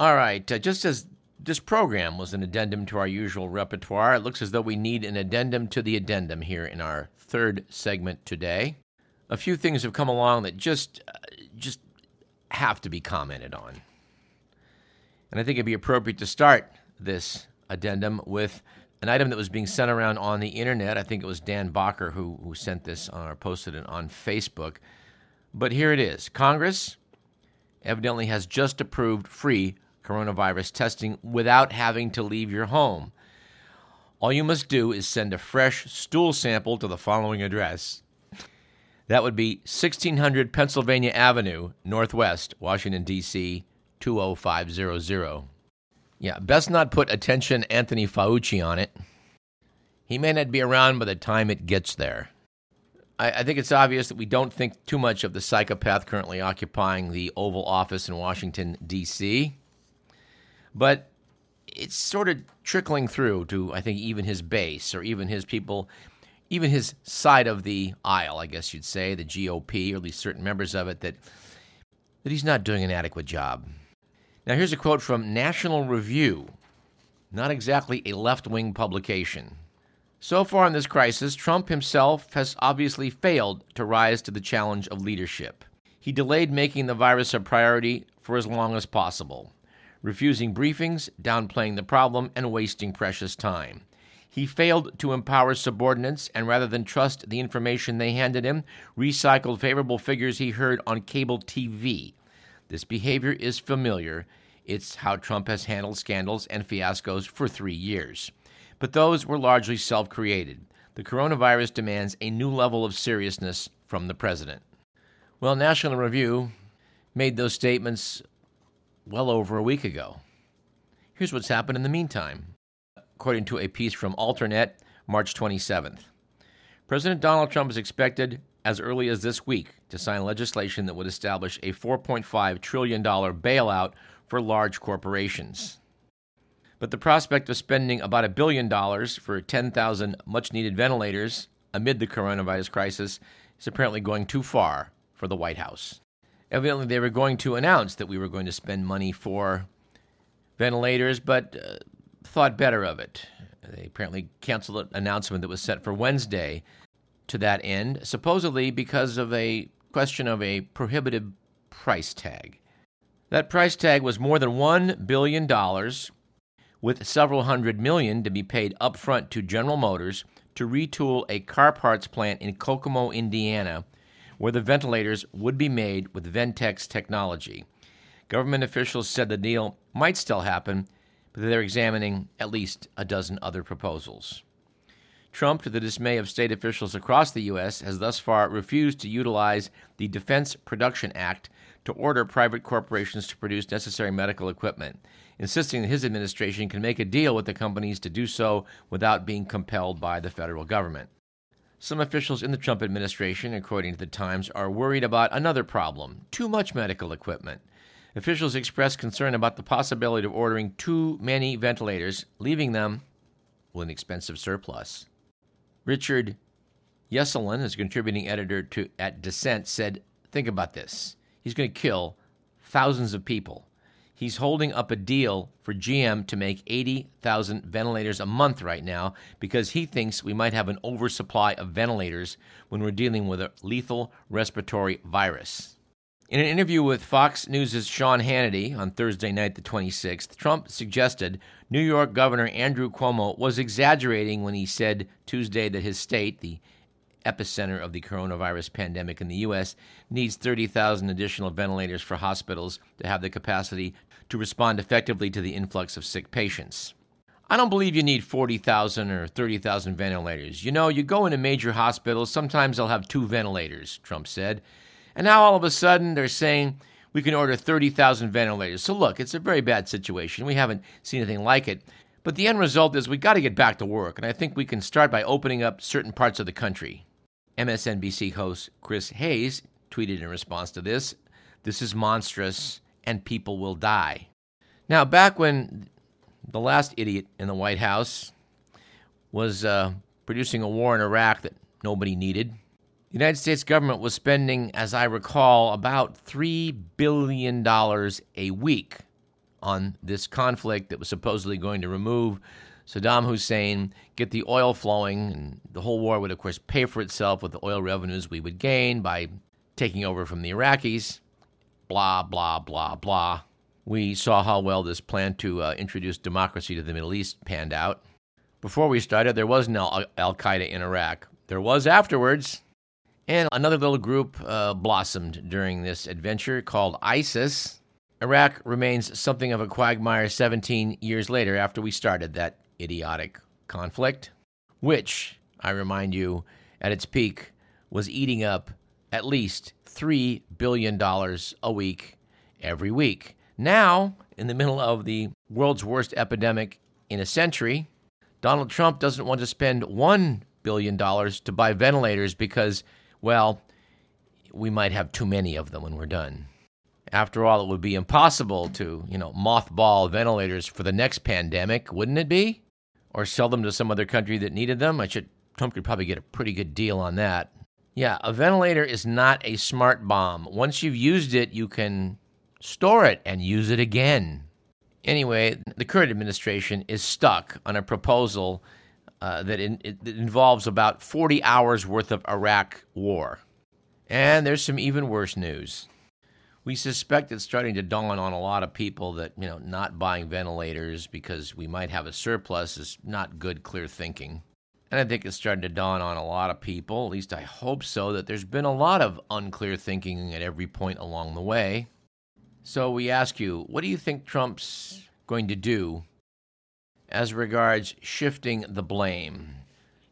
All right, uh, just as this program was an addendum to our usual repertoire, it looks as though we need an addendum to the addendum here in our third segment today. A few things have come along that just uh, just have to be commented on. And I think it'd be appropriate to start this addendum with an item that was being sent around on the internet. I think it was Dan Bacher who, who sent this or posted it on Facebook. But here it is Congress evidently has just approved free coronavirus testing without having to leave your home. All you must do is send a fresh stool sample to the following address. That would be 1600 Pennsylvania Avenue, Northwest, Washington, D.C. 20500. Yeah, best not put attention Anthony Fauci on it. He may not be around by the time it gets there. I, I, think it's obvious that we don't think too much of the psychopath currently occupying the Oval Office in Washington, D.C., but it's sort of trickling through to, I think, even his base or even his people, even his side of the aisle, I guess you'd say, the GOP, or at least certain members of it, that, that he's not doing an adequate job. Now, here's a quote from National Review, not exactly a left wing publication. So far in this crisis, Trump himself has obviously failed to rise to the challenge of leadership. He delayed making the virus a priority for as long as possible, refusing briefings, downplaying the problem, and wasting precious time. He failed to empower subordinates and rather than trust the information they handed him, recycled favorable figures he heard on cable TV. This behavior is familiar it's how Trump has handled scandals and fiascos for three years. But those were largely self created. The coronavirus demands a new level of seriousness from the president. Well, National Review made those statements well over a week ago. Here's what's happened in the meantime. According to a piece from Alternet, March 27th, President Donald Trump is expected as early as this week to sign legislation that would establish a $4.5 trillion bailout for large corporations. But the prospect of spending about a billion dollars for 10,000 much needed ventilators amid the coronavirus crisis is apparently going too far for the White House. Evidently, they were going to announce that we were going to spend money for ventilators, but uh, thought better of it. They apparently canceled an announcement that was set for Wednesday to that end, supposedly because of a question of a prohibitive price tag. That price tag was more than $1 billion, with several hundred million to be paid upfront to General Motors to retool a car parts plant in Kokomo, Indiana, where the ventilators would be made with Ventex technology. Government officials said the deal might still happen, but they're examining at least a dozen other proposals. Trump, to the dismay of state officials across the U.S., has thus far refused to utilize the Defense Production Act to order private corporations to produce necessary medical equipment, insisting that his administration can make a deal with the companies to do so without being compelled by the federal government. Some officials in the Trump administration, according to the Times, are worried about another problem too much medical equipment. Officials expressed concern about the possibility of ordering too many ventilators, leaving them with an expensive surplus. Richard Yeselson, as a contributing editor to, at Dissent, said, Think about this. He's going to kill thousands of people. He's holding up a deal for GM to make 80,000 ventilators a month right now because he thinks we might have an oversupply of ventilators when we're dealing with a lethal respiratory virus. In an interview with Fox News' Sean Hannity on Thursday night, the 26th, Trump suggested New York Governor Andrew Cuomo was exaggerating when he said Tuesday that his state, the epicenter of the coronavirus pandemic in the U.S., needs 30,000 additional ventilators for hospitals to have the capacity to respond effectively to the influx of sick patients. I don't believe you need 40,000 or 30,000 ventilators. You know, you go into major hospitals, sometimes they'll have two ventilators, Trump said. And now all of a sudden they're saying we can order 30,000 ventilators. So look, it's a very bad situation. We haven't seen anything like it. But the end result is we got to get back to work. And I think we can start by opening up certain parts of the country. MSNBC host Chris Hayes tweeted in response to this This is monstrous and people will die. Now, back when the last idiot in the White House was uh, producing a war in Iraq that nobody needed, the United States government was spending, as I recall, about $3 billion a week on this conflict that was supposedly going to remove Saddam Hussein, get the oil flowing, and the whole war would, of course, pay for itself with the oil revenues we would gain by taking over from the Iraqis. Blah, blah, blah, blah. We saw how well this plan to uh, introduce democracy to the Middle East panned out. Before we started, there was no Al Qaeda in Iraq. There was afterwards. And another little group uh, blossomed during this adventure called ISIS. Iraq remains something of a quagmire 17 years later after we started that idiotic conflict, which, I remind you, at its peak was eating up at least $3 billion a week every week. Now, in the middle of the world's worst epidemic in a century, Donald Trump doesn't want to spend $1 billion to buy ventilators because, well, we might have too many of them when we're done. After all, it would be impossible to, you know, mothball ventilators for the next pandemic, wouldn't it be? Or sell them to some other country that needed them? I should Trump could probably get a pretty good deal on that. Yeah, a ventilator is not a smart bomb. Once you've used it, you can store it and use it again. Anyway, the current administration is stuck on a proposal uh, that, in, it, that involves about 40 hours worth of Iraq war. And there's some even worse news. We suspect it's starting to dawn on a lot of people that, you know, not buying ventilators because we might have a surplus is not good, clear thinking. And I think it's starting to dawn on a lot of people, at least I hope so, that there's been a lot of unclear thinking at every point along the way. So we ask you, what do you think Trump's going to do as regards shifting the blame?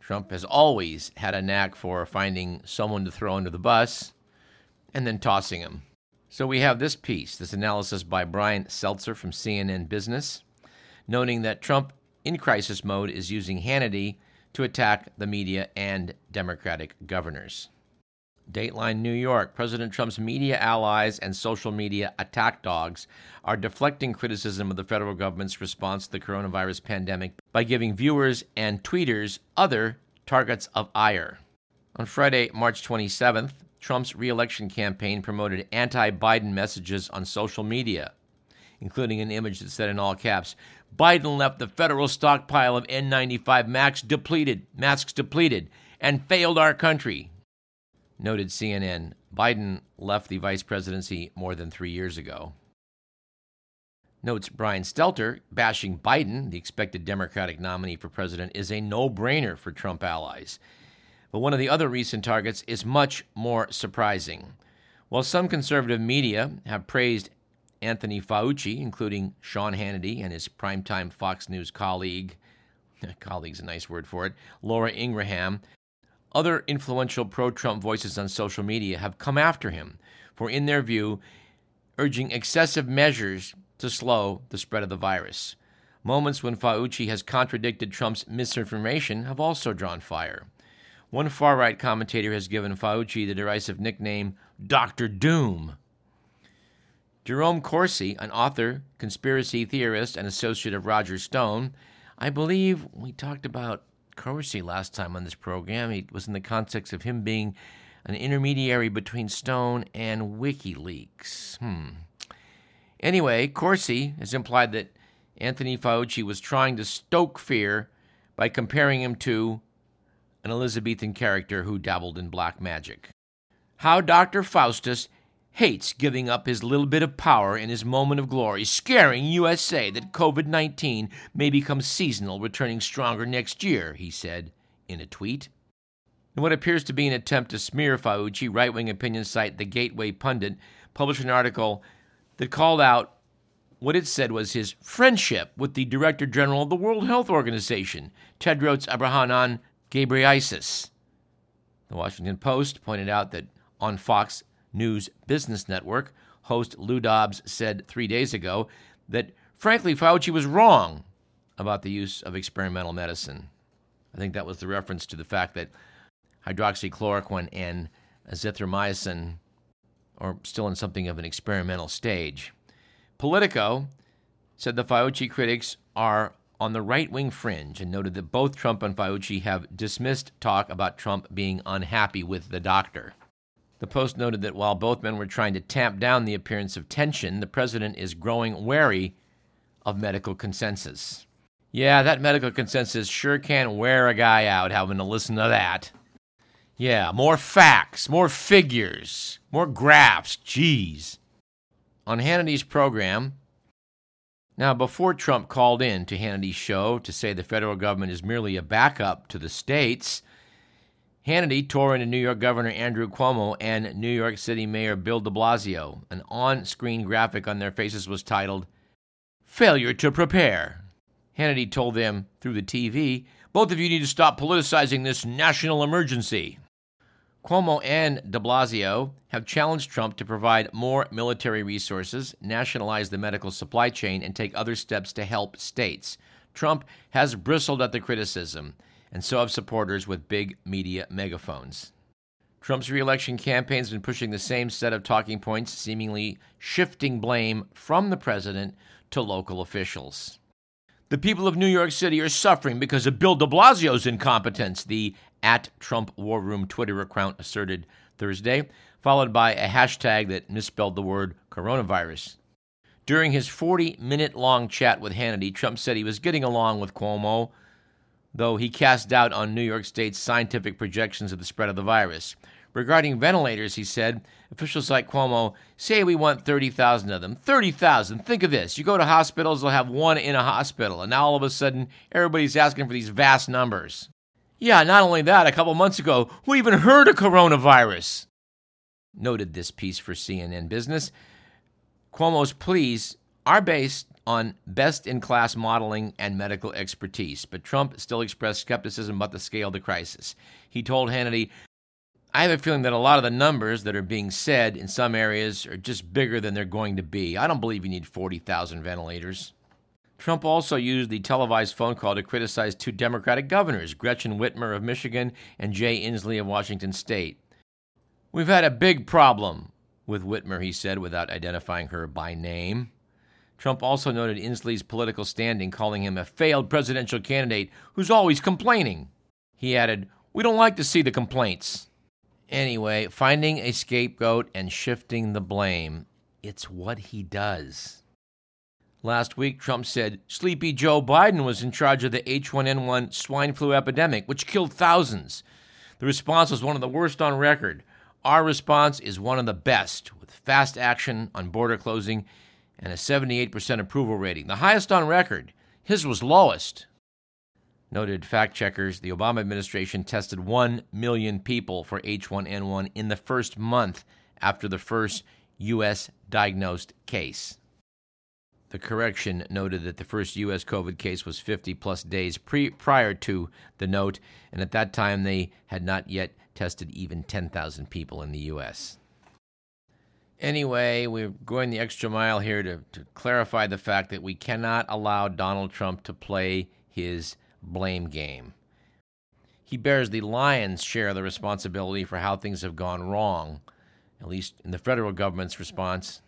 Trump has always had a knack for finding someone to throw under the bus and then tossing him. So we have this piece, this analysis by Brian Stelter from CNN Business, noting that Trump in crisis mode is using Hannity to attack the media and Democratic governors. Dateline New York President Trump's media allies and social media attack dogs are deflecting criticism of the federal government's response to the coronavirus pandemic by giving viewers and tweeters other targets of ire. On Friday, March 27th, Trump's reelection campaign promoted anti Biden messages on social media, including an image that said in all caps Biden left the federal stockpile of N95 masks depleted, masks depleted and failed our country noted CNN, Biden left the vice presidency more than three years ago. Notes Brian Stelter, bashing Biden, the expected Democratic nominee for president, is a no brainer for Trump allies. But one of the other recent targets is much more surprising. While some conservative media have praised Anthony Fauci, including Sean Hannity and his primetime Fox News colleague, colleague's a nice word for it, Laura Ingraham, other influential pro Trump voices on social media have come after him for, in their view, urging excessive measures to slow the spread of the virus. Moments when Fauci has contradicted Trump's misinformation have also drawn fire. One far right commentator has given Fauci the derisive nickname Dr. Doom. Jerome Corsi, an author, conspiracy theorist, and associate of Roger Stone, I believe we talked about Corsi last time on this program. It was in the context of him being an intermediary between Stone and WikiLeaks. Hmm. Anyway, Corsi has implied that Anthony Fauci was trying to stoke fear by comparing him to an Elizabethan character who dabbled in black magic. How Dr. Faustus hates giving up his little bit of power in his moment of glory, scaring USA that COVID 19 may become seasonal, returning stronger next year, he said in a tweet. In what appears to be an attempt to smear Fauci, right wing opinion site The Gateway Pundit published an article that called out what it said was his friendship with the Director General of the World Health Organization, Tedros Adhanom Ghebreyesus. The Washington Post pointed out that on Fox News Business Network, host Lou Dobbs said three days ago that, frankly, Fauci was wrong about the use of experimental medicine. I think that was the reference to the fact that hydroxychloroquine and azithromycin are still in something of an experimental stage. Politico said the Fauci critics are on the right wing fringe and noted that both Trump and Fauci have dismissed talk about Trump being unhappy with the doctor. The Post noted that while both men were trying to tamp down the appearance of tension, the president is growing wary of medical consensus. Yeah, that medical consensus sure can wear a guy out having to listen to that. Yeah, more facts, more figures, more graphs. Jeez. On Hannity's program, now, before Trump called in to Hannity's show to say the federal government is merely a backup to the states, Hannity tore into New York Governor Andrew Cuomo and New York City Mayor Bill de Blasio. An on screen graphic on their faces was titled, Failure to Prepare. Hannity told them through the TV, Both of you need to stop politicizing this national emergency. Cuomo and de Blasio have challenged Trump to provide more military resources, nationalize the medical supply chain, and take other steps to help states. Trump has bristled at the criticism, and so have supporters with big media megaphones. Trump's reelection campaign has been pushing the same set of talking points, seemingly shifting blame from the president to local officials. The people of New York City are suffering because of Bill de Blasio's incompetence, the at Trump War Room Twitter account asserted Thursday, followed by a hashtag that misspelled the word coronavirus. During his 40 minute long chat with Hannity, Trump said he was getting along with Cuomo, though he cast doubt on New York State's scientific projections of the spread of the virus. Regarding ventilators, he said, officials like Cuomo say we want 30,000 of them. 30,000. Think of this. You go to hospitals, they'll have one in a hospital. And now all of a sudden, everybody's asking for these vast numbers. Yeah, not only that, a couple months ago, who even heard of coronavirus? Noted this piece for CNN Business. Cuomo's pleas are based on best in class modeling and medical expertise, but Trump still expressed skepticism about the scale of the crisis. He told Hannity I have a feeling that a lot of the numbers that are being said in some areas are just bigger than they're going to be. I don't believe you need 40,000 ventilators. Trump also used the televised phone call to criticize two Democratic governors, Gretchen Whitmer of Michigan and Jay Inslee of Washington State. We've had a big problem with Whitmer, he said, without identifying her by name. Trump also noted Inslee's political standing, calling him a failed presidential candidate who's always complaining. He added, We don't like to see the complaints. Anyway, finding a scapegoat and shifting the blame, it's what he does. Last week, Trump said Sleepy Joe Biden was in charge of the H1N1 swine flu epidemic, which killed thousands. The response was one of the worst on record. Our response is one of the best, with fast action on border closing and a 78% approval rating, the highest on record. His was lowest. Noted fact checkers, the Obama administration tested 1 million people for H1N1 in the first month after the first U.S. diagnosed case. The correction noted that the first U.S. COVID case was 50 plus days pre- prior to the note, and at that time they had not yet tested even 10,000 people in the U.S. Anyway, we're going the extra mile here to, to clarify the fact that we cannot allow Donald Trump to play his blame game. He bears the lion's share of the responsibility for how things have gone wrong, at least in the federal government's response.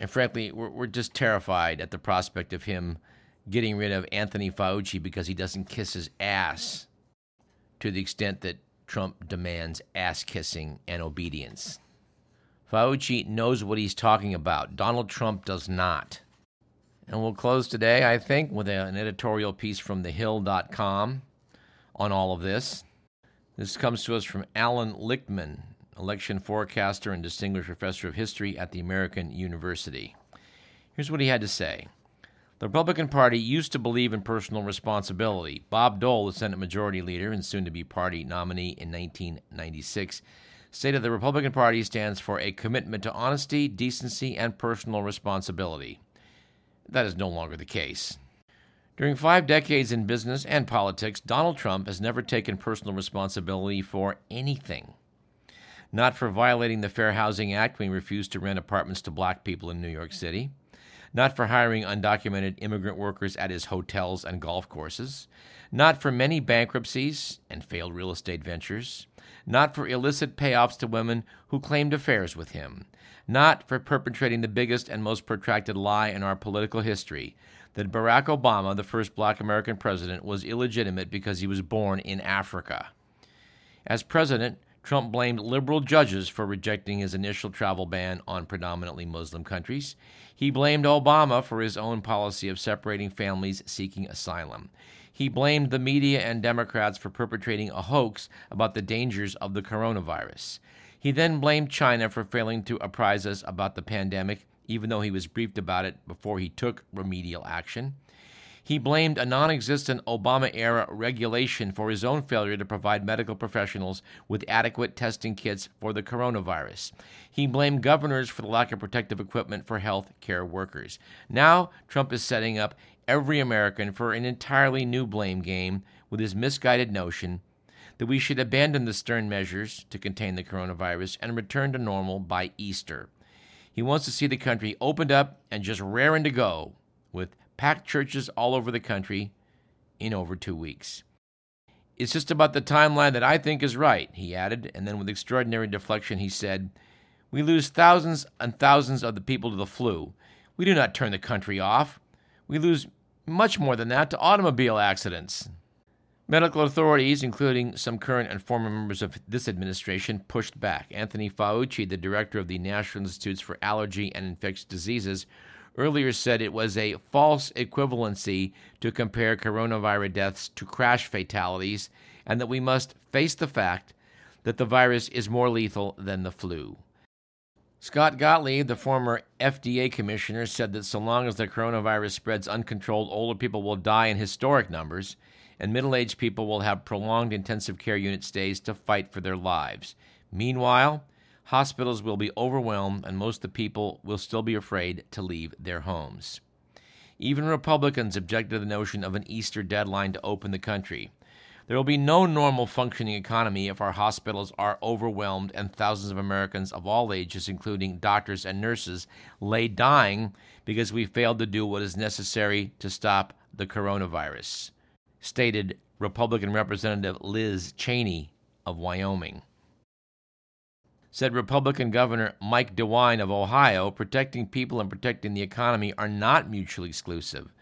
And frankly, we're, we're just terrified at the prospect of him getting rid of Anthony Fauci because he doesn't kiss his ass to the extent that Trump demands ass kissing and obedience. Fauci knows what he's talking about. Donald Trump does not. And we'll close today, I think, with an editorial piece from thehill.com on all of this. This comes to us from Alan Lichtman, election forecaster and distinguished professor of history at the American University. Here's what he had to say. The Republican Party used to believe in personal responsibility. Bob Dole, the Senate Majority Leader and soon to be party nominee in 1996, stated the Republican Party stands for a commitment to honesty, decency, and personal responsibility. That is no longer the case. During five decades in business and politics, Donald Trump has never taken personal responsibility for anything. Not for violating the Fair Housing Act when he refused to rent apartments to black people in New York City. Not for hiring undocumented immigrant workers at his hotels and golf courses. Not for many bankruptcies and failed real estate ventures. Not for illicit payoffs to women who claimed affairs with him not for perpetrating the biggest and most protracted lie in our political history that Barack Obama, the first black American president, was illegitimate because he was born in Africa. As president, Trump blamed liberal judges for rejecting his initial travel ban on predominantly Muslim countries. He blamed Obama for his own policy of separating families seeking asylum. He blamed the media and Democrats for perpetrating a hoax about the dangers of the coronavirus. He then blamed China for failing to apprise us about the pandemic, even though he was briefed about it before he took remedial action. He blamed a non existent Obama era regulation for his own failure to provide medical professionals with adequate testing kits for the coronavirus. He blamed governors for the lack of protective equipment for health care workers. Now, Trump is setting up every American for an entirely new blame game with his misguided notion that we should abandon the stern measures to contain the coronavirus and return to normal by Easter. He wants to see the country opened up and just raring to go with packed churches all over the country in over two weeks. It's just about the timeline that I think is right, he added, and then with extraordinary deflection he said, We lose thousands and thousands of the people to the flu. We do not turn the country off. We lose much more than that to automobile accidents. Medical authorities, including some current and former members of this administration, pushed back. Anthony Fauci, the director of the National Institutes for Allergy and Infectious Diseases, earlier said it was a false equivalency to compare coronavirus deaths to crash fatalities and that we must face the fact that the virus is more lethal than the flu. Scott Gottlieb, the former FDA commissioner, said that so long as the coronavirus spreads uncontrolled, older people will die in historic numbers, and middle aged people will have prolonged intensive care unit stays to fight for their lives. Meanwhile, hospitals will be overwhelmed and most of the people will still be afraid to leave their homes. Even Republicans object to the notion of an Easter deadline to open the country. There will be no normal functioning economy if our hospitals are overwhelmed and thousands of Americans of all ages, including doctors and nurses, lay dying because we failed to do what is necessary to stop the coronavirus, stated Republican Representative Liz Cheney of Wyoming said Republican Governor Mike DeWine of Ohio, protecting people and protecting the economy are not mutually exclusive.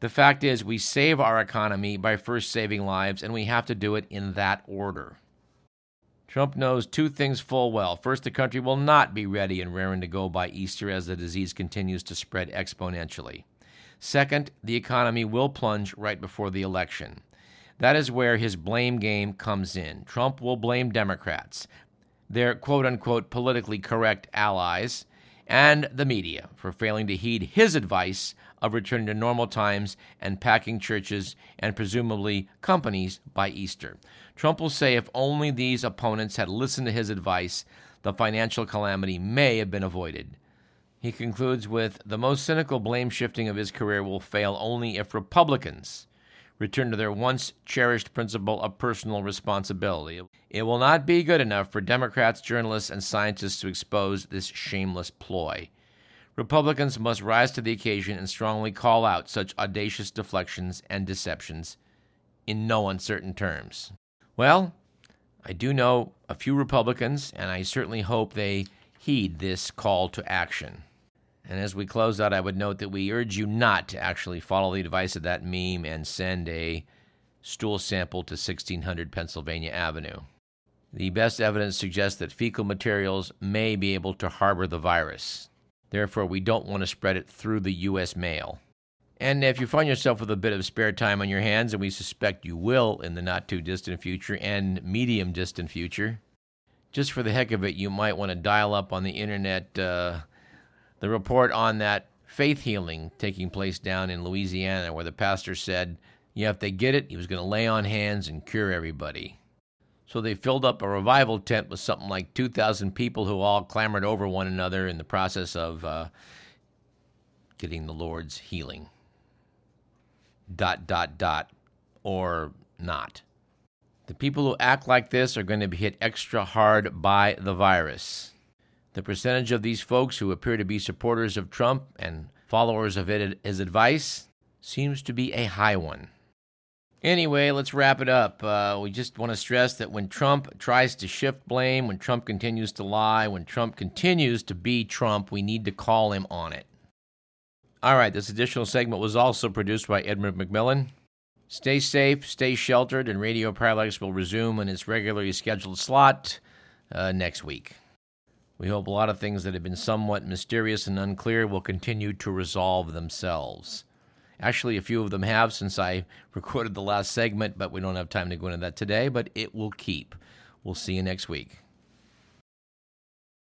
The fact is, we save our economy by first saving lives, and we have to do it in that order. Trump knows two things full well. First, the country will not be ready and raring to go by Easter as the disease continues to spread exponentially. Second, the economy will plunge right before the election. That is where his blame game comes in. Trump will blame Democrats their quote unquote politically correct allies, and the media for failing to heed his advice of returning to normal times and packing churches and presumably companies by Easter. Trump will say if only these opponents had listened to his advice, the financial calamity may have been avoided. He concludes with the most cynical blame shifting of his career will fail only if Republicans return to their once cherished principle of personal responsibility. It will not be good enough for Democrats, journalists, and scientists to expose this shameless ploy. Republicans must rise to the occasion and strongly call out such audacious deflections and deceptions in no uncertain terms. Well, I do know a few Republicans, and I certainly hope they heed this call to action. And as we close out, I would note that we urge you not to actually follow the advice of that meme and send a stool sample to 1600 Pennsylvania Avenue. The best evidence suggests that fecal materials may be able to harbor the virus. Therefore, we don't want to spread it through the U.S. mail. And if you find yourself with a bit of spare time on your hands, and we suspect you will in the not too distant future and medium distant future, just for the heck of it, you might want to dial up on the internet uh, the report on that faith healing taking place down in Louisiana, where the pastor said, yeah, if they get it, he was going to lay on hands and cure everybody. So they filled up a revival tent with something like 2,000 people who all clamored over one another in the process of uh, getting the Lord's healing. Dot, dot, dot, or not. The people who act like this are going to be hit extra hard by the virus. The percentage of these folks who appear to be supporters of Trump and followers of his advice seems to be a high one. Anyway, let's wrap it up. Uh, we just want to stress that when Trump tries to shift blame, when Trump continues to lie, when Trump continues to be Trump, we need to call him on it. All right, this additional segment was also produced by Edmund McMillan. Stay safe, stay sheltered, and Radio Parallax will resume in its regularly scheduled slot uh, next week. We hope a lot of things that have been somewhat mysterious and unclear will continue to resolve themselves. Actually, a few of them have since I recorded the last segment, but we don't have time to go into that today, but it will keep. We'll see you next week.